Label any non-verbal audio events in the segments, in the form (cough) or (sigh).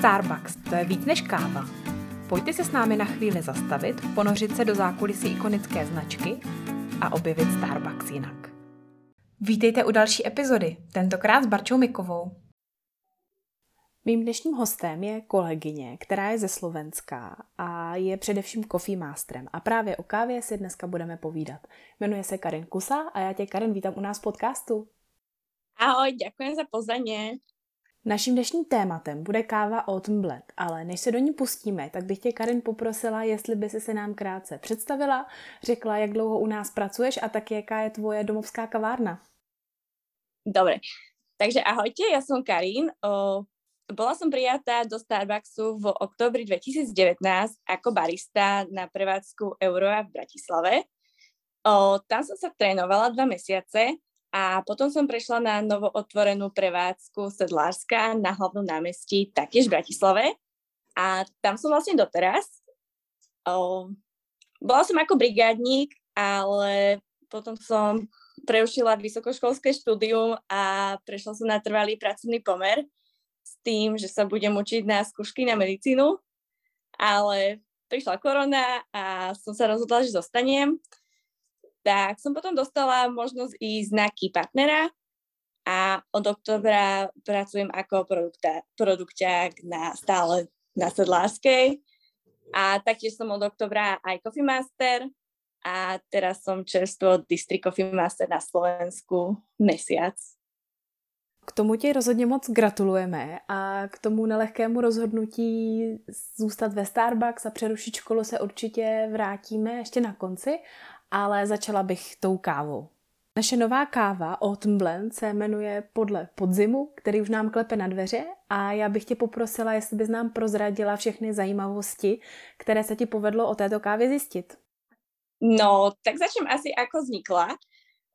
Starbucks, to je víc než káva. Pojďte se s námi na chvíli zastavit, ponořit se do zákulisí ikonické značky a objevit Starbucks jinak. Vítejte u další epizody, tentokrát s Barčou Mikovou. Mým dnešním hostem je kolegyně, která je ze Slovenska a je především coffee masterem. A právě o kávě si dneska budeme povídat. Jmenuje se Karin Kusa a já tě, Karin, vítám u nás v podcastu. Ahoj, děkuji za pozvání. Naším dnešním tématem bude káva Autumn Blend, ale než se do ní pustíme, tak bych tě, Karin, poprosila, jestli by si se nám krátce představila, řekla, jak dlouho u nás pracuješ a taky jaká je tvoje domovská kavárna. Dobre, takže ahojte, ja som Karin. O, bola som prijatá do Starbucksu v oktobri 2019 ako barista na prevádzku Euroa v Bratislave. O, tam som sa trénovala dva mesiace a potom som prešla na novo otvorenú prevádzku Sedlárska na hlavnom námestí, taktiež v Bratislave. A tam som vlastne doteraz. O, bola som ako brigádník, ale potom som preušila vysokoškolské štúdium a prešla som na trvalý pracovný pomer s tým, že sa budem učiť na skúšky na medicínu. Ale prišla korona a som sa rozhodla, že zostanem tak som potom dostala možnosť ísť na key partnera a od oktobra pracujem ako produkta, produkťák na stále na Sedlárskej a taktiež som od oktobra aj Coffee Master a teraz som čerstvo District Coffee Master na Slovensku mesiac. K tomu ti rozhodně moc gratulujeme a k tomu nelehkému rozhodnutí zůstat ve Starbucks a přerušit školu se určitě vrátíme ještě na konci, ale začala bych tou kávou. Naše nová káva Autumn Blend se jmenuje podle podzimu, který už nám klepe na dveře a já bych tě poprosila, jestli bys nám prozradila všechny zajímavosti, které se ti povedlo o této kávě zjistit. No, tak začnem asi, ako vznikla.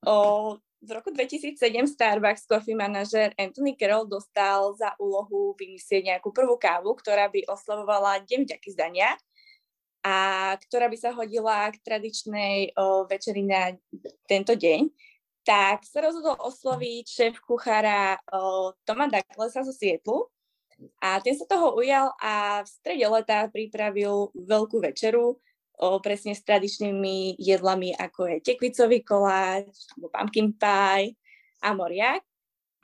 O, v roku 2007 Starbucks coffee manažer Anthony Carroll dostal za úlohu vymyslieť nejakú prvú kávu, ktorá by oslavovala Deň vďaky zdania a ktorá by sa hodila k tradičnej o, večeri na tento deň, tak sa rozhodol osloviť šéf kuchára o, Toma Douglasa zo Sietlu a ten sa toho ujal a v strede leta pripravil veľkú večeru o, presne s tradičnými jedlami, ako je tekvicový koláč, pumpkin pie a moriak.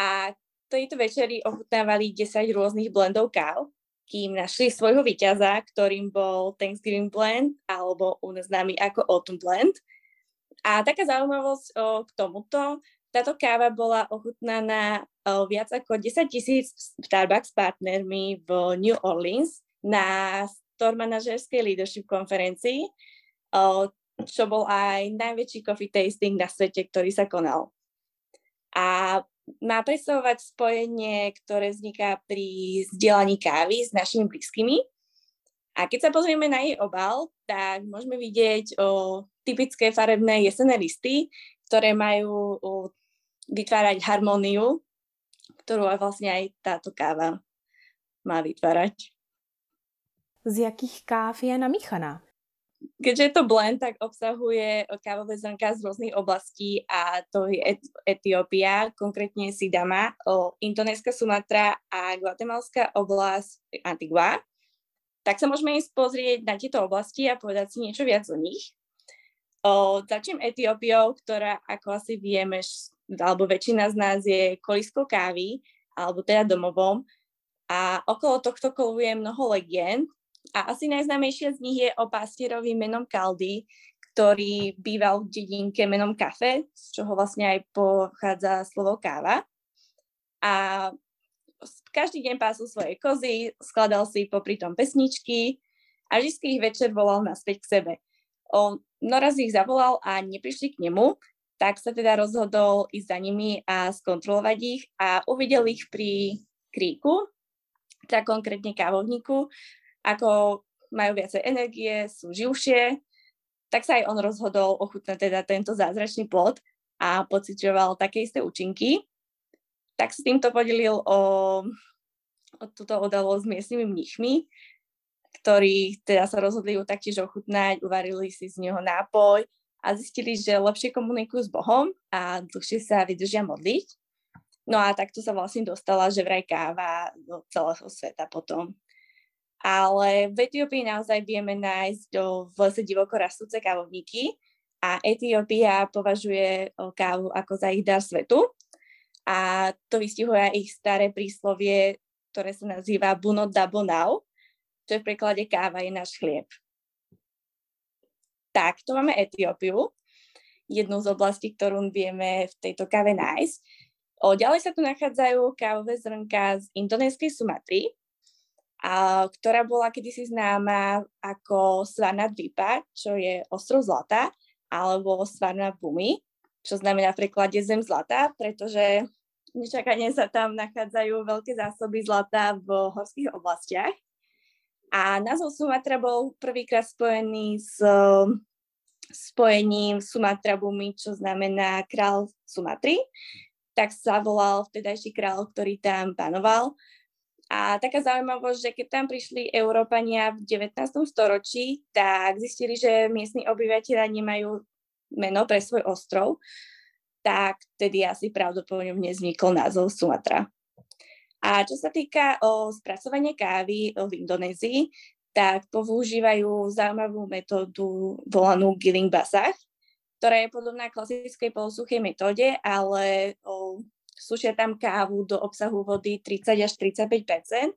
A tejto večeri ochutnávali 10 rôznych blendov káv kým našli svojho víťaza, ktorým bol Thanksgiving Blend, alebo u nás známy ako Autumn Blend. A taká zaujímavosť o, k tomuto, táto káva bola ochutnaná o, viac ako 10 tisíc Starbucks partnermi v New Orleans na store manažerskej leadership konferencii, o, čo bol aj najväčší coffee tasting na svete, ktorý sa konal. A má predstavovať spojenie, ktoré vzniká pri zdieľaní kávy s našimi blízkymi. A keď sa pozrieme na jej obal, tak môžeme vidieť o typické farebné jesenné listy, ktoré majú vytvárať harmóniu, ktorú aj vlastne aj táto káva má vytvárať. Z jakých káv je namíchaná? Keďže je to blend, tak obsahuje kávové zrnka z rôznych oblastí a to je Et- Etiópia, konkrétne Sidama, Indonéska Sumatra a Guatemalská oblasť Antigua. Tak sa môžeme ísť pozrieť na tieto oblasti a povedať si niečo viac o nich. O, začnem Etiópiou, ktorá, ako asi vieme, alebo väčšina z nás je koliskou kávy, alebo teda domovom. A okolo tohto koluje mnoho legend, a asi najznámejšia z nich je o pastierovi menom Kaldy, ktorý býval v dedinke menom Kafe, z čoho vlastne aj pochádza slovo káva. A každý deň pásil svoje kozy, skladal si popri tom pesničky a vždy ich večer volal naspäť k sebe. On noraz ich zavolal a neprišli k nemu, tak sa teda rozhodol ísť za nimi a skontrolovať ich a uvidel ich pri kríku, teda konkrétne kávovníku, ako majú viacej energie, sú živšie, tak sa aj on rozhodol ochutnať teda tento zázračný plod a pociťoval také isté účinky. Tak s týmto podelil o, o túto udalosť s miestnymi mnichmi, ktorí teda sa rozhodli ju taktiež ochutnať, uvarili si z neho nápoj a zistili, že lepšie komunikujú s Bohom a dlhšie sa vydržia modliť. No a takto sa vlastne dostala, že vraj káva do celého sveta potom ale v Etiópii naozaj vieme nájsť do, v lese divoko rastúce kávovníky a Etiópia považuje kávu ako za ich dar svetu a to vystihuje ich staré príslovie, ktoré sa nazýva Buno Dabonau, čo je v preklade káva je náš chlieb. Tak, to máme Etiópiu, jednu z oblastí, ktorú vieme v tejto káve nájsť. O, ďalej sa tu nachádzajú kávové zrnka z indonéskej Sumatry, a, ktorá bola kedysi známa ako Svana Dvipa, čo je ostrov zlata, alebo Svana Bumi, čo znamená v preklade zem zlata, pretože nečakane sa tam nachádzajú veľké zásoby zlata v horských oblastiach. A názov Sumatra bol prvýkrát spojený s spojením Sumatra Bumi, čo znamená král Sumatry. Tak sa volal vtedajší král, ktorý tam panoval. A taká zaujímavosť, že keď tam prišli Európania v 19. storočí, tak zistili, že miestni obyvateľia nemajú meno pre svoj ostrov, tak tedy asi pravdepodobne vznikol názov Sumatra. A čo sa týka o spracovania kávy v Indonézii, tak používajú zaujímavú metódu volanú Gilling Basach, ktorá je podobná klasickej polosuchej metóde, ale o, sušia tam kávu do obsahu vody 30 až 35%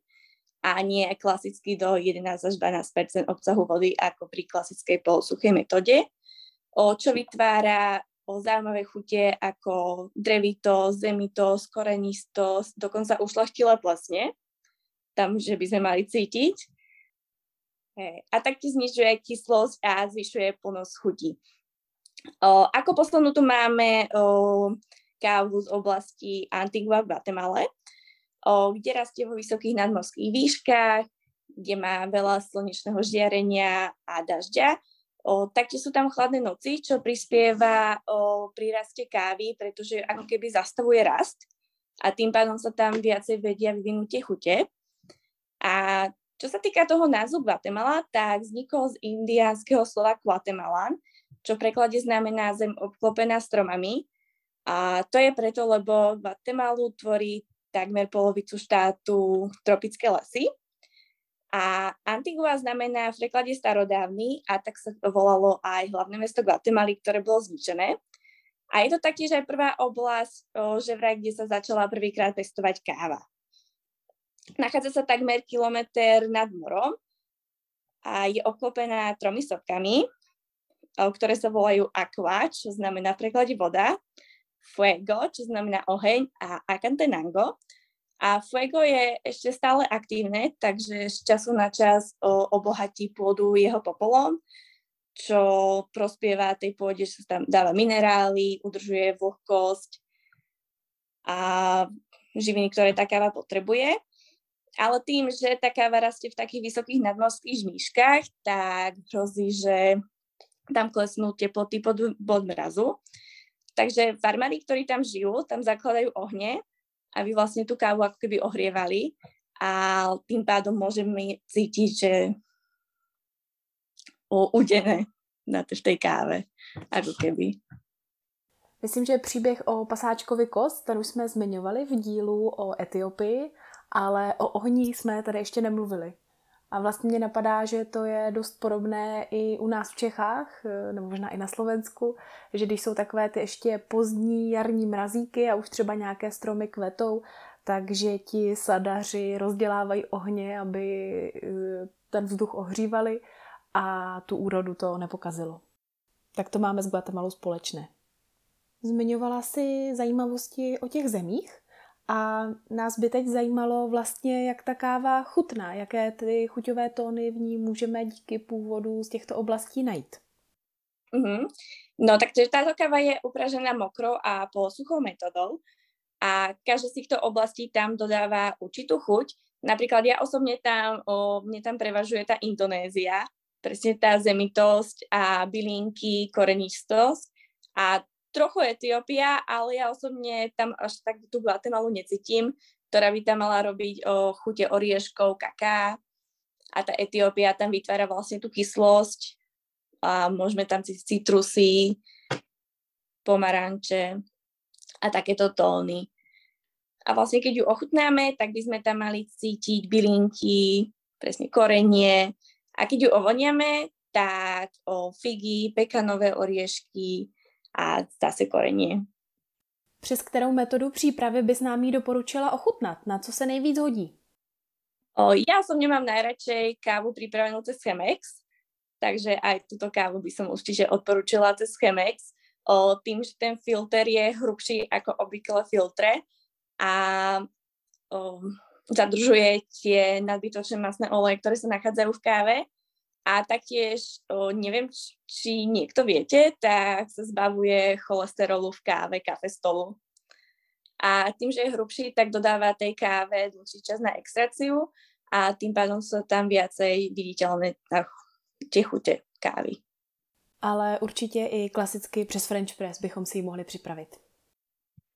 a nie klasicky do 11 až 12% obsahu vody ako pri klasickej polosuchej metóde, čo vytvára o zaujímavé chute ako drevitosť, zemitosť, korenistosť, dokonca ušlachtilé plesne, tam, že by sme mali cítiť. A taktiež znižuje kyslosť a zvyšuje plnosť chutí. Ako poslednú tu máme o, kávu z oblasti Antigua v Guatemala, kde rastie vo vysokých nadmorských výškach, kde má veľa slnečného žiarenia a dažďa. O, taktiež sú tam chladné noci, čo prispieva o, pri kávy, pretože ako keby zastavuje rast a tým pádom sa tam viacej vedia vyvinúť tie chute. A čo sa týka toho názvu Guatemala, tak vznikol z indiánskeho slova Guatemala, čo v preklade znamená zem obklopená stromami a to je preto, lebo Guatemalu tvorí takmer polovicu štátu tropické lesy. A Antigua znamená v preklade starodávny a tak sa to volalo aj hlavné mesto Guatemaly, ktoré bolo zničené. A je to taktiež aj prvá oblasť, že vraj, kde sa začala prvýkrát pestovať káva. Nachádza sa takmer kilometr nad morom a je obklopená tromi sopkami, ktoré sa volajú aqua, čo znamená v preklade voda fuego, čo znamená oheň, a acantenango. A fuego je ešte stále aktívne, takže z času na čas obohatí pôdu jeho popolom, čo prospieva tej pôde, že sa tam dáva minerály, udržuje vlhkosť a živiny, ktoré tá káva potrebuje. Ale tým, že tá káva rastie v takých vysokých nadmorských žmíškach, tak hrozí, že tam klesnú teploty pod, pod mrazu. Takže farmári, ktorí tam žijú, tam zakladajú ohne, aby vlastne tú kávu ako keby ohrievali a tým pádom môžeme cítiť, že udené na v tej káve, ako keby. Myslím, že příběh o pasáčkovi kost, ten už jsme zmiňovali v dílu o Etiopii, ale o ohní jsme tady ještě nemluvili. A vlastně mě napadá, že to je dost podobné i u nás v Čechách, eh, nebo možná i na Slovensku, že když jsou takové ty ještě pozdní jarní mrazíky a už třeba nějaké stromy kvetou, takže ti sadaři rozdělávají ohně, aby eh, ten vzduch ohřívali a tu úrodu to nepokazilo. Tak to máme s Guatemalou společné. Zmiňovala si zajímavosti o těch zemích? A nás by teď zajímalo vlastně, jak ta káva chutná, jaké ty chuťové tóny v ní můžeme díky původu z těchto oblastí najít. Mm-hmm. No takže táto káva je upražená mokrou a polosuchou metodou a každá z týchto oblastí tam dodáva určitú chuť. Napríklad ja osobne tam, o, mne tam prevažuje tá Indonézia, presne tá zemitosť a bylinky, korenistosť a trochu Etiópia, ale ja osobne tam až tak tú Guatemalu necítim, ktorá by tam mala robiť o chute orieškov, kaká a tá Etiópia tam vytvára vlastne tú kyslosť a môžeme tam cítiť citrusy, pomaranče a takéto tóny. A vlastne keď ju ochutnáme, tak by sme tam mali cítiť bylinky, presne korenie. A keď ju ovoniame, tak o figy, pekanové oriešky a zase korenie. Přes kterou metodu přípravy bys nám jí doporučila ochutnat? Na co se nejvíc hodí? O, ja som nemám najradšej kávu pripravenú cez Chemex, takže aj túto kávu by som určite odporúčila cez Chemex. O, tým, že ten filter je hrubší ako obvykle filtre a o, zadržuje tie nadbytočné masné oleje, ktoré sa nachádzajú v káve. A taktiež, o, neviem, či niekto viete, tak sa zbavuje cholesterolu v káve, kafestolu. A tým, že je hrubší, tak dodáva tej káve dlhší čas na extrakciu a tým pádom sú tam viacej viditeľné tie chute kávy. Ale určitě i klasicky přes French press bychom si ji mohli připravit.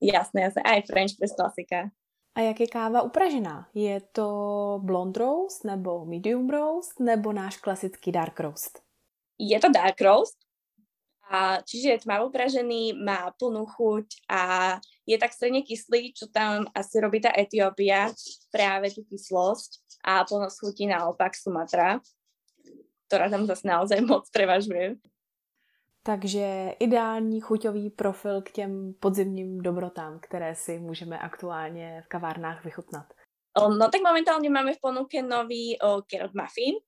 Jasné, jasné, aj French press klasika. A jak je káva upražená? Je to blond roast nebo medium roast nebo náš klasický dark roast? Je to dark roast, a čiže je tmavo pražený, má plnú chuť a je tak stredne kyslý, čo tam asi robí tá Etiópia, práve tú kyslosť a plnosť chutí naopak Sumatra, ktorá tam zase naozaj moc prevažuje. Takže ideální chuťový profil k těm podzimním dobrotám, které si můžeme aktuálně v kavárnách vychutnat. No tak momentálne máme v ponuke nový o, carrot muffin,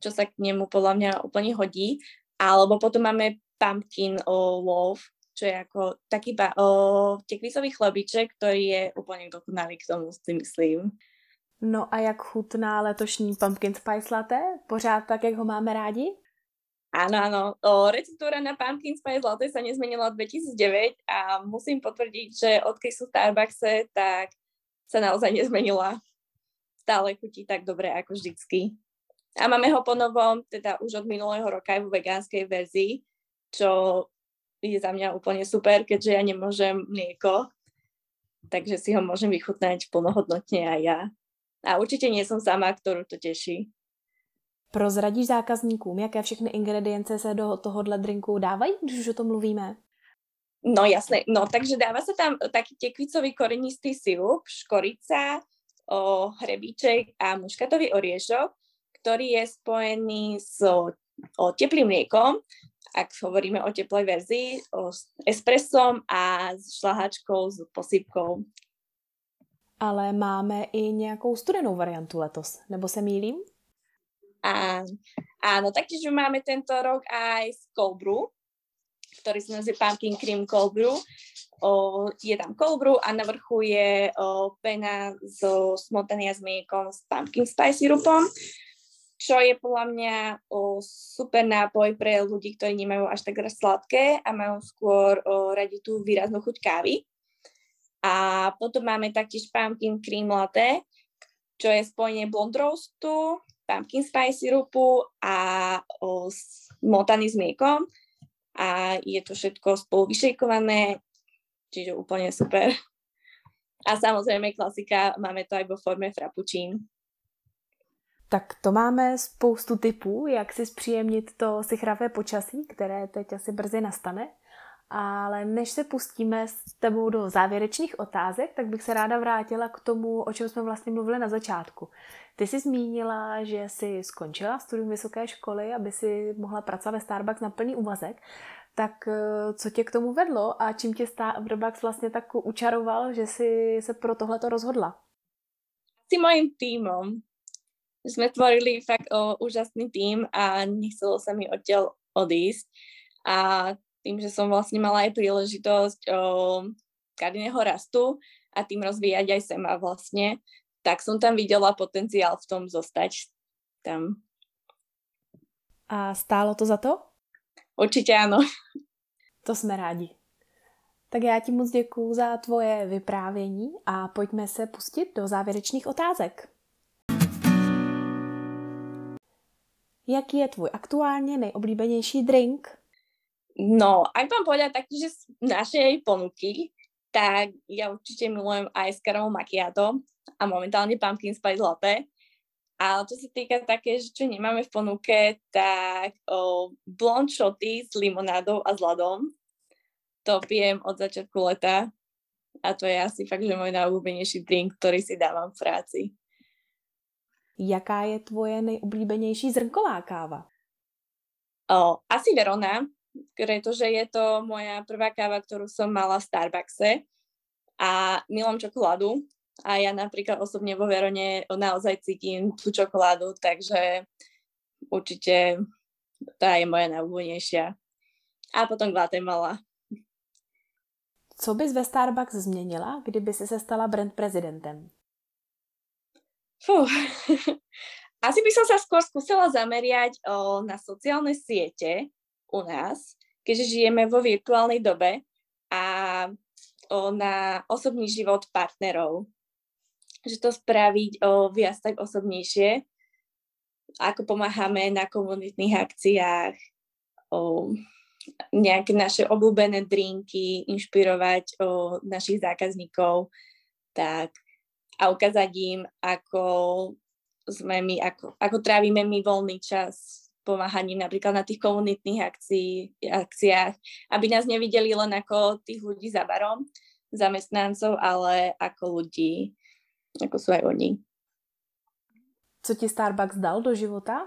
čo sa k nemu podľa mňa úplne hodí. Alebo potom máme pumpkin o, loaf, čo je ako taký ba- o, tekvisový chlebiček, ktorý je úplne dokonalý k tomu, si myslím. No a jak chutná letošní pumpkin spice latte? Pořád tak, jak ho máme rádi? Áno, áno. O, receptúra na pumpkin spice latte sa nezmenila od 2009 a musím potvrdiť, že odkedy sú v Starbuckse, tak sa naozaj nezmenila. Stále chutí tak dobre ako vždycky. A máme ho po novom, teda už od minulého roka aj vo vegánskej verzii, čo je za mňa úplne super, keďže ja nemôžem mlieko, takže si ho môžem vychutnať plnohodnotne aj ja. A určite nie som sama, ktorú to teší. Prozradíš zákazníkům, jaké všechny ingredience se do tohohle drinku dávají, když už o tom mluvíme? No jasné, no takže dáva sa tam taký tekvicový korenistý sirup, škorica, o, hrebíček a muškatový oriešok, ktorý je spojený s o, teplým mliekom ak hovoríme o teplej verzii, o espressom a s šlahačkou, s posypkou. Ale máme i nějakou studenou variantu letos, nebo se mýlím? A, áno, taktiež máme tento rok aj z brew, ktorý sa nazýva Pumpkin Cream. O, je tam brew a na vrchu je o, pena zo smotania s mliekom s pumpkin spice sirupom čo je podľa mňa o, super nápoj pre ľudí, ktorí nemajú až tak sladké a majú skôr o, radi tú výraznú chuť kávy. A potom máme taktiež pumpkin cream latte, čo je spojenie blond roastu, pumpkin spice syrupu a o, motaný s mliekom. A je to všetko spolu vyšejkované, čiže úplne super. A samozrejme klasika, máme to aj vo forme frappuccín. Tak to máme spoustu typů, jak si zpříjemnit to sichravé počasí, které teď asi brzy nastane. Ale než se pustíme s tebou do závěrečných otázek, tak bych se ráda vrátila k tomu, o čem jsme vlastně mluvili na začátku. Ty jsi zmínila, že jsi skončila studium vysoké školy, aby si mohla pracovat ve Starbucks na plný úvazek. Tak eh, co tě k tomu vedlo a čím tě Starbucks vlastně tak učaroval, že jsi se pro tohleto rozhodla? Asi mojím týmom sme tvorili fakt o, úžasný tým a nechcelo sa mi odtiaľ odísť. A tým, že som vlastne mala aj príležitosť kariného rastu a tým rozvíjať aj sema vlastne, tak som tam videla potenciál v tom zostať tam. A stálo to za to? Určitě ano. (laughs) To jsme rádi. Tak já ti moc děkuju za tvoje vyprávění a pojďme se pustit do závěrečných otázek. Jaký je tvůj aktuálně nejoblíbenější drink? No, ak mám povedať taktiež z našej ponuky, tak ja určite milujem aj caramel macchiato a momentálne pumpkin spice latte. Ale čo sa týka také, že čo nemáme v ponuke, tak o, blond shoty s limonádou a s ľadom. To pijem od začiatku leta a to je asi fakt, že môj najobľúbenejší drink, ktorý si dávam v práci. Jaká je tvoje nejoblíbenější zrnková káva? O, asi Verona, pretože je to moja prvá káva, ktorú som mala v Starbuckse a milom čokoládu a ja napríklad osobne vo Verone naozaj cítim tú čokoládu, takže určite tá je moja najobľúbenejšia. A potom Guatemala. Co bys ve Starbucks změnila, kdyby si se stala brand prezidentem? Fú, (laughs) asi by som sa skôr skúsila zameriať o, na sociálne siete u nás, keďže žijeme vo virtuálnej dobe a o, na osobný život partnerov. Že to spraviť o, viac tak osobnejšie, ako pomáhame na komunitných akciách, o, nejaké naše obľúbené drinky, inšpirovať o našich zákazníkov, tak a ukázať im, ako sme my, ako, ako trávime my voľný čas pomáhaním napríklad na tých komunitných akcií, akciách, aby nás nevideli len ako tých ľudí za barom, zamestnancov, ale ako ľudí, ako sú aj oni. Co ti Starbucks dal do života?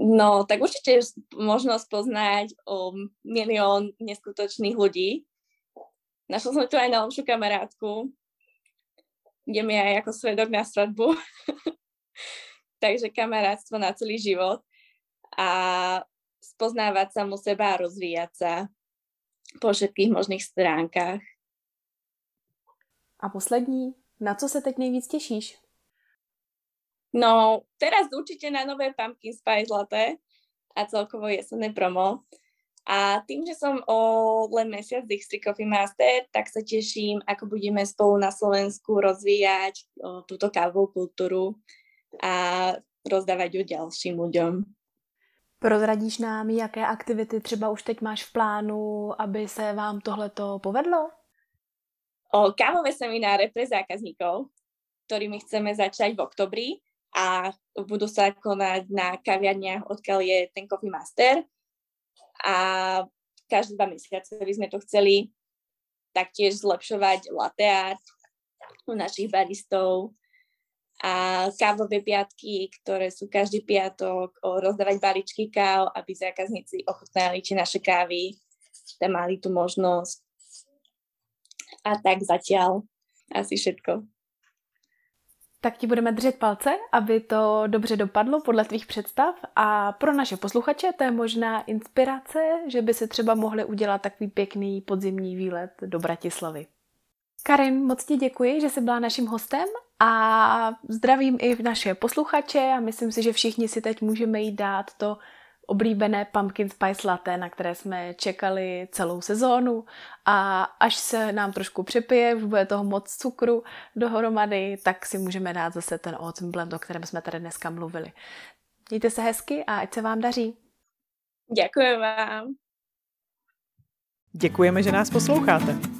No, tak určite možnosť poznať o milión neskutočných ľudí. Našla som tu aj najlepšiu kamarátku, ideme aj ako svedok na svadbu. (laughs) Takže kamarátstvo na celý život a spoznávať sa mu seba a rozvíjať sa po všetkých možných stránkách. A poslední, na co se teď nejvíc těšíš? No, teraz určite na nové Pumpkin Spice Latte a celkovo jesenné promo. A tým, že som o len mesiac Dixtry Coffee Master, tak sa teším, ako budeme spolu na Slovensku rozvíjať o, túto kávovú kultúru a rozdávať ju ďalším ľuďom. Prozradíš nám, jaké aktivity třeba už teď máš v plánu, aby se vám tohleto povedlo? O kávové semináre pre zákazníkov, ktorými chceme začať v oktobri a budú sa konať na kaviarniach, odkiaľ je ten Coffee Master a každé dva mesiace by sme to chceli taktiež zlepšovať latte art u našich baristov a kávové piatky, ktoré sú každý piatok, o rozdávať baličky káv, aby zákazníci ochutnali či naše kávy, tam mali tú možnosť. A tak zatiaľ asi všetko tak ti budeme držet palce, aby to dobře dopadlo podle tvých představ a pro naše posluchače to je možná inspirace, že by se třeba mohli udělat takový pěkný podzimní výlet do Bratislavy. Karin, moc ti děkuji, že jsi byla naším hostem a zdravím i naše posluchače a myslím si, že všichni si teď můžeme jít dát to oblíbené pumpkin spice latte, na které jsme čekali celou sezónu a až se nám trošku přepije, už bude toho moc cukru dohromady, tak si můžeme dát zase ten oatmeal blend, o kterém jsme tady dneska mluvili. Mějte se hezky a ať se vám daří. Děkuji vám. Děkujeme, že nás posloucháte.